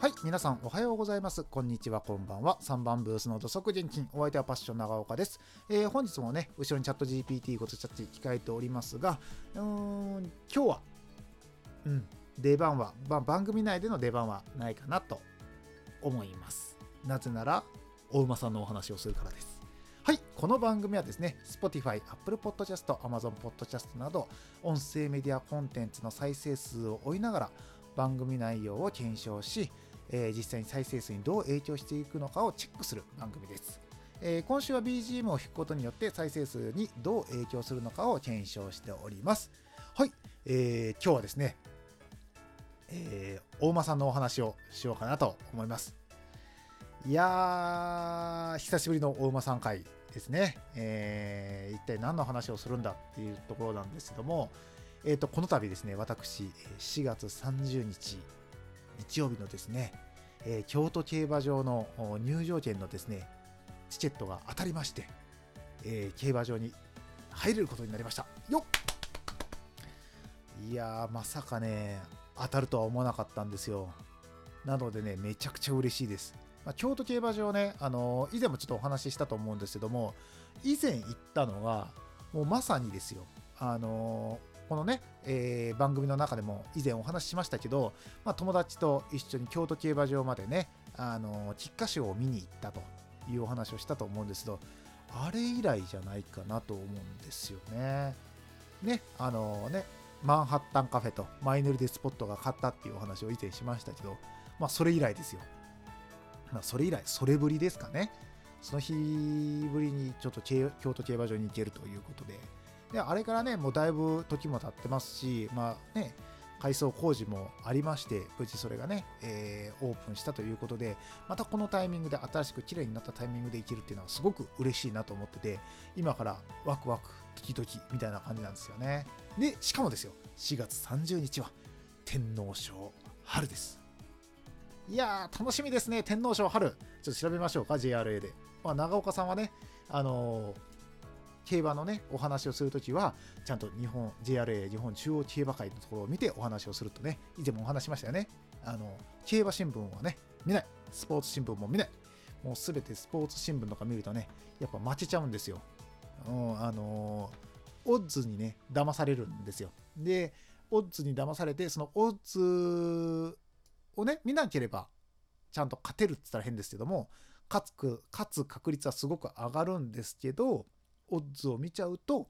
はい、皆さんおはようございます。こんにちは、こんばんは。3番ブースの土足現金、お相手はパッション長岡です。えー本日もね、後ろにチャット GPT ごとチャット控えておりますが、うーん、今日は、うん、出番は、ば番組内での出番はないかなと思います。なぜなら、お馬さんのお話をするからです。はい、この番組はですね、Spotify、Apple Podcast、Amazon Podcast など、音声メディアコンテンツの再生数を追いながら、番組内容を検証し、えー実際に再生数にどう影響していくのかをチェックする番組です。えー今週は BGM を弾くことによって再生数にどう影響するのかを検証しております。はい、えー今日はですね、えー大間さんのお話をしようかなと思います。いやー、久しぶりの大馬さん会ですね。えー一体何の話をするんだっていうところなんですけども、えー、とこの度ですね、私、4月30日、日曜日のですね、えー京都競馬場の入場券のですね、チケットが当たりまして、えー競馬場に入れることになりました。よっいやー、まさかね、当たるとは思わなかったんですよ。なのでね、めちゃくちゃ嬉しいです。まあ、京都競馬場ね、あのー以前もちょっとお話ししたと思うんですけども、以前行ったのが、もうまさにですよ、あのーこのね、えー番組の中でも以前お話ししましたけど、まあ、友達と一緒に京都競馬場までね、あの菊花賞を見に行ったというお話をしたと思うんですけど、あれ以来じゃないかなと思うんですよね。ね、あのね、マンハッタンカフェとマイネルでスポットが買ったっていうお話を以前しましたけど、まあ、それ以来ですよ。まあ、それ以来、それぶりですかね。その日ぶりにちょっと京都競馬場に行けるということで、であれからね、もうだいぶ時も経ってますし、まあね、改装工事もありまして、無事それがね、えーオープンしたということで、またこのタイミングで新しく綺麗になったタイミングで行けるっていうのはすごく嬉しいなと思ってて、今からワクワク、ドキドキみたいな感じなんですよね。で、しかもですよ、4月30日は天皇賞春です。いやー、楽しみですね、天皇賞春。ちょっと調べましょうか、JRA で。まあ、長岡さんはね、あのー競馬のね、お話をするときは、ちゃんと日本、JRA、日本中央競馬会のところを見てお話をするとね、以前もお話しましたよね。あの、競馬新聞はね、見ない。スポーツ新聞も見ない。もうすべてスポーツ新聞とか見るとね、やっぱ負けちゃうんですよ。うん、あのーオッズにね、騙されるんですよ。で、オッズに騙されて、そのオッズをね、見なければ、ちゃんと勝てるって言ったら変ですけども、勝つ、勝つ確率はすごく上がるんですけど、オッズを見ちゃうと、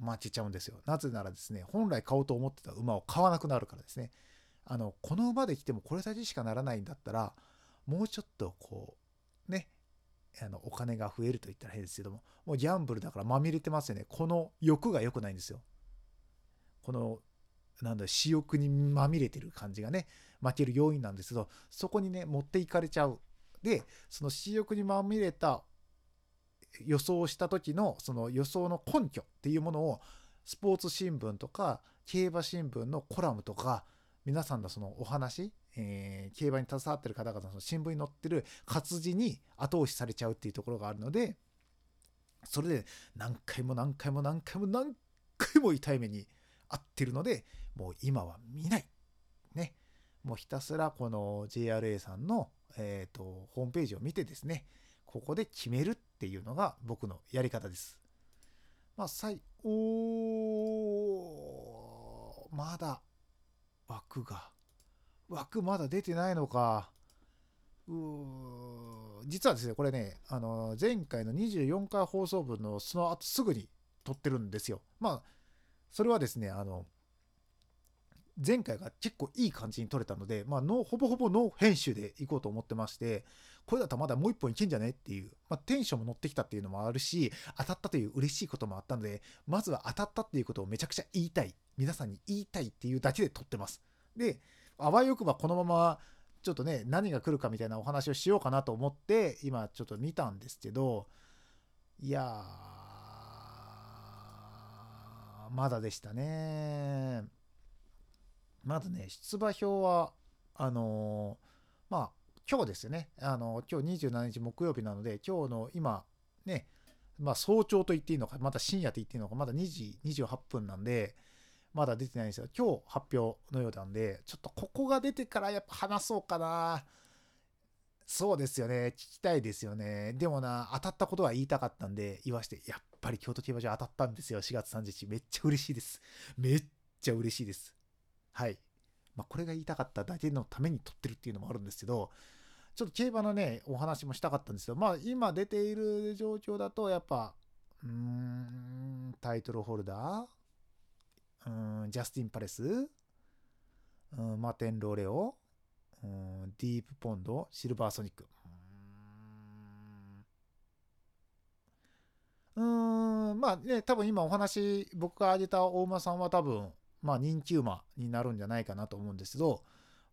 負けちゃうんですよ。なぜならですね、本来買おうと思ってた馬を買わなくなるからですね。あの、この馬で来てもこれだけしかならないんだったら、もうちょっとこう、ね、あのお金が増えると言ったら変ですけども、もうギャンブルだからまみれてますよね。この欲が良くないんですよ。この、なんだ、私欲にまみれてる感じがね、負ける要因なんですけど、そこにね、持っていかれちゃう。で、その私欲にまみれた予想した時のその予想の根拠っていうものをスポーツ新聞とか競馬新聞のコラムとか皆さんのそのお話、えー競馬に携わってる方々の新聞に載ってる活字に後押しされちゃうっていうところがあるのでそれで何回も何回も何回も何回も痛い目に遭ってるのでもう今は見ない。ね。もうひたすらこの JRA さんの、えー、とホームページを見てですねここで決めるっていうのが僕のやり方です。まあ、さい、おまだ枠が、枠まだ出てないのか。うー実はですね、これね、あの前回の24回放送分のその後すぐに撮ってるんですよ。まあ、それはですね、あの、前回が結構いい感じに撮れたので、まあ、ほぼほぼノー編集でいこうと思ってまして、これだったらまだもう一本いけんじゃね？っていう、まあ、テンションも乗ってきたっていうのもあるし、当たったという嬉しいこともあったので、まずは当たったっていうことをめちゃくちゃ言いたい。皆さんに言いたいっていうだけで撮ってます。で、あわよくばこのまま、ちょっとね、何が来るかみたいなお話をしようかなと思って、今ちょっと見たんですけど、いやー、まだでしたね。まだね、出馬表は、あのーまあ、今日ですね。あの今日27日木曜日なので、今日の今、ね、まあ、早朝と言っていいのか、また深夜と言っていいのか、まだ2時28分なんで、まだ出てないんですよ。今日発表のようなんで、ちょっとここが出てからやっぱ話そうかな。そうですよね。聞きたいですよね。でもな、当たったことは言いたかったんで、言わして、やっぱり京都競馬場当たったんですよ。4月30日。めっちゃ嬉しいです。めっちゃ嬉しいです。はい。まあ、これが言いたかっただけのために撮ってるっていうのもあるんですけど、ちょっと競馬のね、お話もしたかったんですけど、まあ、今出ている状況だと、やっぱ、うーん、タイトルホルダー、うん、ジャスティン・パレス、うん、マテン・ローレオ、うん、ディープ・ポンド、シルバー・ソニック。うーん、まあね、多分今お話、僕が挙げた大馬さんは多分、まあ人気馬になるんじゃないかなと思うんですけど、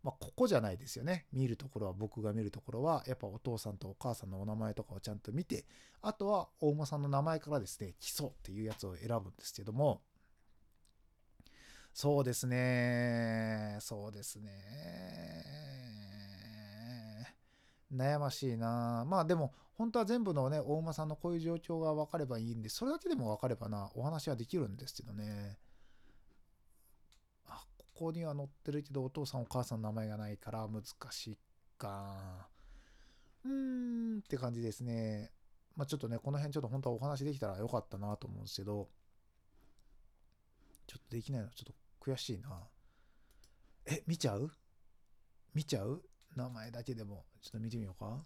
まあ、ここじゃないですよね。見るところは、僕が見るところは、やっぱお父さんとお母さんのお名前とかをちゃんと見て、あとは大馬さんの名前からですね、基礎っていうやつを選ぶんですけども、そうですね、そうですね。悩ましいなまあでも、本当は全部のね、大馬さんのこういう状況が分かればいいんで、それだけでも分かればな、お話はできるんですけどね。ここには載ってるけどお父さんお母さんの名前がないから難しいか。うーんって感じですね。まあちょっとね、この辺ちょっと本当はお話できたらよかったなと思うんですけど、ちょっとできないのちょっと悔しいな。え、見ちゃう？見ちゃう？名前だけでも。ちょっと見てみようか。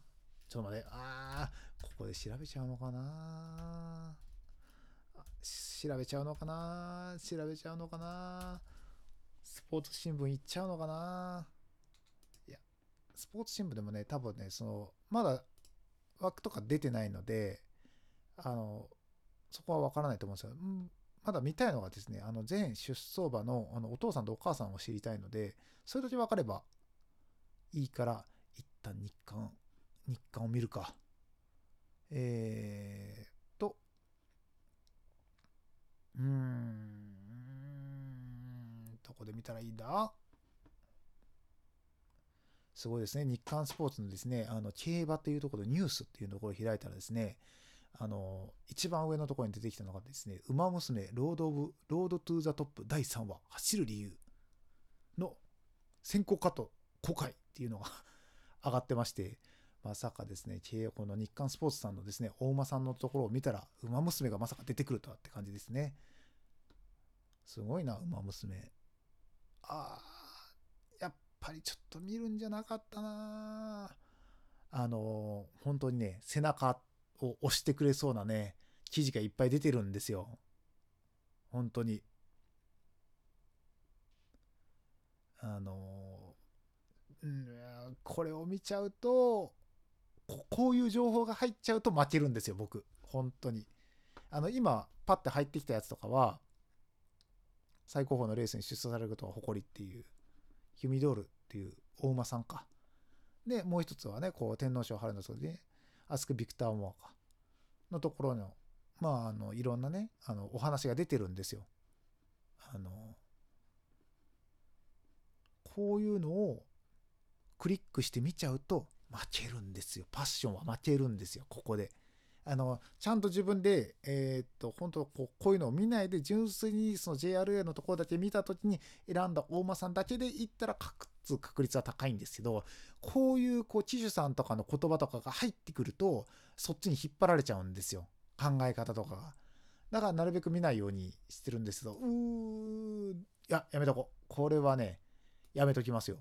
ちょっと待って。あー、ここで調べちゃうのかな調べちゃうのかな調べちゃうのかなスポーツ新聞行っちゃうのかな？いや、スポーツ新聞でもね、多分ね、その、まだ枠とか出てないので、あの、そこはわからないと思うんですよ。まだ見たいのがですね、あの、全出走馬のあのお父さんとお母さんを知りたいので、それだけ分かればいいから、一旦日刊、日刊を見るか。えーと、うーん、どこで見たらいいんだすごいですね。日刊スポーツのですね、あの、競馬っていうところでニュースっていうところを開いたらですね、あの、一番上のところに出てきたのがですね、ウマ娘 Road of Road to the Top 第3話、走る理由の先行カット公開っていうのが 上がってまして、まさかですね、この日刊スポーツさんのですね、お馬さんのところを見たら、ウマ娘がまさか出てくるとはって感じですね。すごいな、馬娘。あやっぱりちょっと見るんじゃなかったな。あの本当にね背中を押してくれそうなね記事がいっぱい出てるんですよ。本当に。あのうんこれを見ちゃうとこういう情報が入っちゃうと負けるんですよ僕。本当に。あの今パッて入ってきたやつとかは最高峰のレースに出走されることは誇りっていう、ヒュミドールっていう大馬さんか。で、もう一つはね、こう、天皇賞春のそれで、アスク・ビクター・モアか。のところの、まあ、あの、いろんなね、あの、お話が出てるんですよ。あの、こういうのをクリックして見ちゃうと負けるんですよ。パッションは負けるんですよ、ここで。あの、ちゃんと自分で、えー、っと、本当こう、こういうのを見ないで、純粋にその JRA のところだけ見たときに選んだ大間さんだけで言ったら確確率は高いんですけど、こういう、こう、機種さんとかの言葉とかが入ってくると、そっちに引っ張られちゃうんですよ。考え方とかが。だからなるべく見ないようにしてるんですけど、うー、いや、やめとこう。これはね、やめときますよ。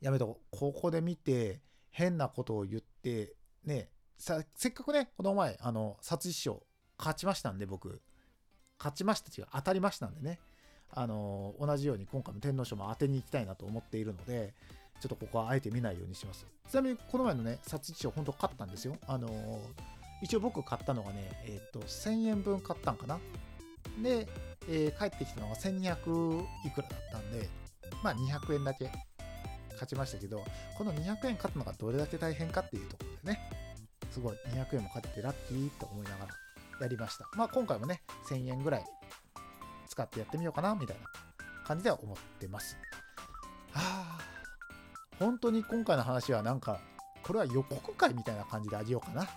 やめとこう。ここで見て、変なことを言って、ね、させっかくね、この前、あの、殺人賞勝ちましたんで、僕。勝ちました違う、当たりましたんでね。あの、同じように今回の天皇賞も当てに行きたいなと思っているので、ちょっとここはあえて見ないようにします。ちなみに、この前のね、殺人賞、本当勝ったんですよ。あの、一応僕買ったのがね、えっ、と、1000円分買ったんかな。で、えー、帰ってきたのが1200いくらだったんで、まあ200円だけ勝ちましたけど、この200円勝つのがどれだけ大変かっていうところでね、すごい200円もかけてラッキーと思いながらやりました。まあ今回もね、1000円ぐらい使ってやってみようかな、みたいな感じでは思ってます。はあ、本当に今回の話はなんか、これは予告会みたいな感じであげようかな。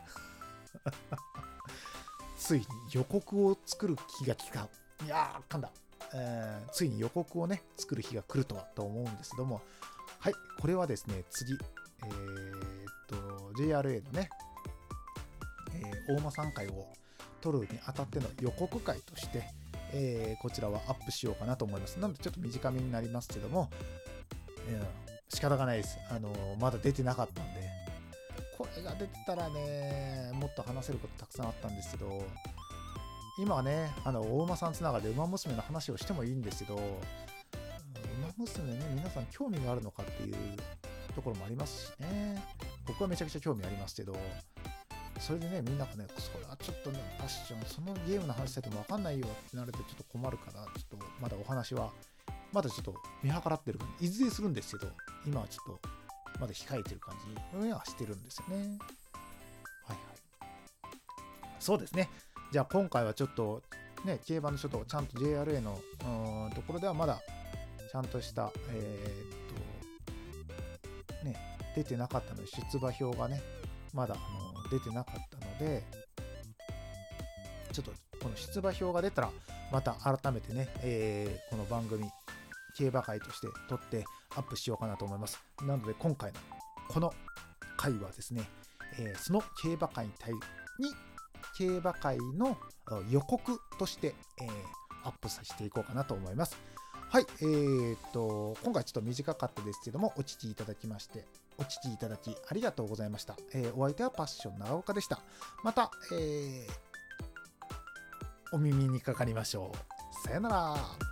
ついに予告を作る気が来たいやー、噛んだ。えーついに予告をね、作る日が来るとはと思うんですけども、はい、これはですね、次、えーっと、JRA のね、大間3回を撮るにあたっての予告回として、えーこちらはアップしようかなと思います。なのでちょっと短めになりますけども、うん、仕方がないです。あのまだ出てなかったんで、これが出てたらね、もっと話せることたくさんあったんですけど、今はね、あの大馬さんつながりで馬娘の話をしてもいいんですけど、馬娘ね、皆さん興味があるのかっていうところもありますしね、僕はめちゃくちゃ興味ありますけど、それでね、みんながね、それはちょっとね、ファッション、そのゲームの話されても分かんないよってなるとちょっと困るから、ちょっとまだお話は、まだちょっと見計らってるいずれするんですけど、今はちょっとまだ控えてる感じはしてるんですよね。はいはい。そうですね。じゃあ今回はちょっと、ね、競馬のちょっとちゃんと JRA のところではまだちゃんとした、えーっと、ね、出てなかったので、出馬表がね、まだあの出てなかったので、ちょっとこの出馬表が出たら、また改めてね、えーこの番組、競馬会として撮ってアップしようかなと思います。なので今回のこの回はですね、えーその競馬会に対に競馬会の予告として、えーアップさせていこうかなと思います。はい、えー、っと、今回ちょっと短かったですけども、お聞きいただきまして、お聞きいただきありがとうございました。えーお相手はパッション長岡でした。また、えーお耳にかかりましょう。さよなら。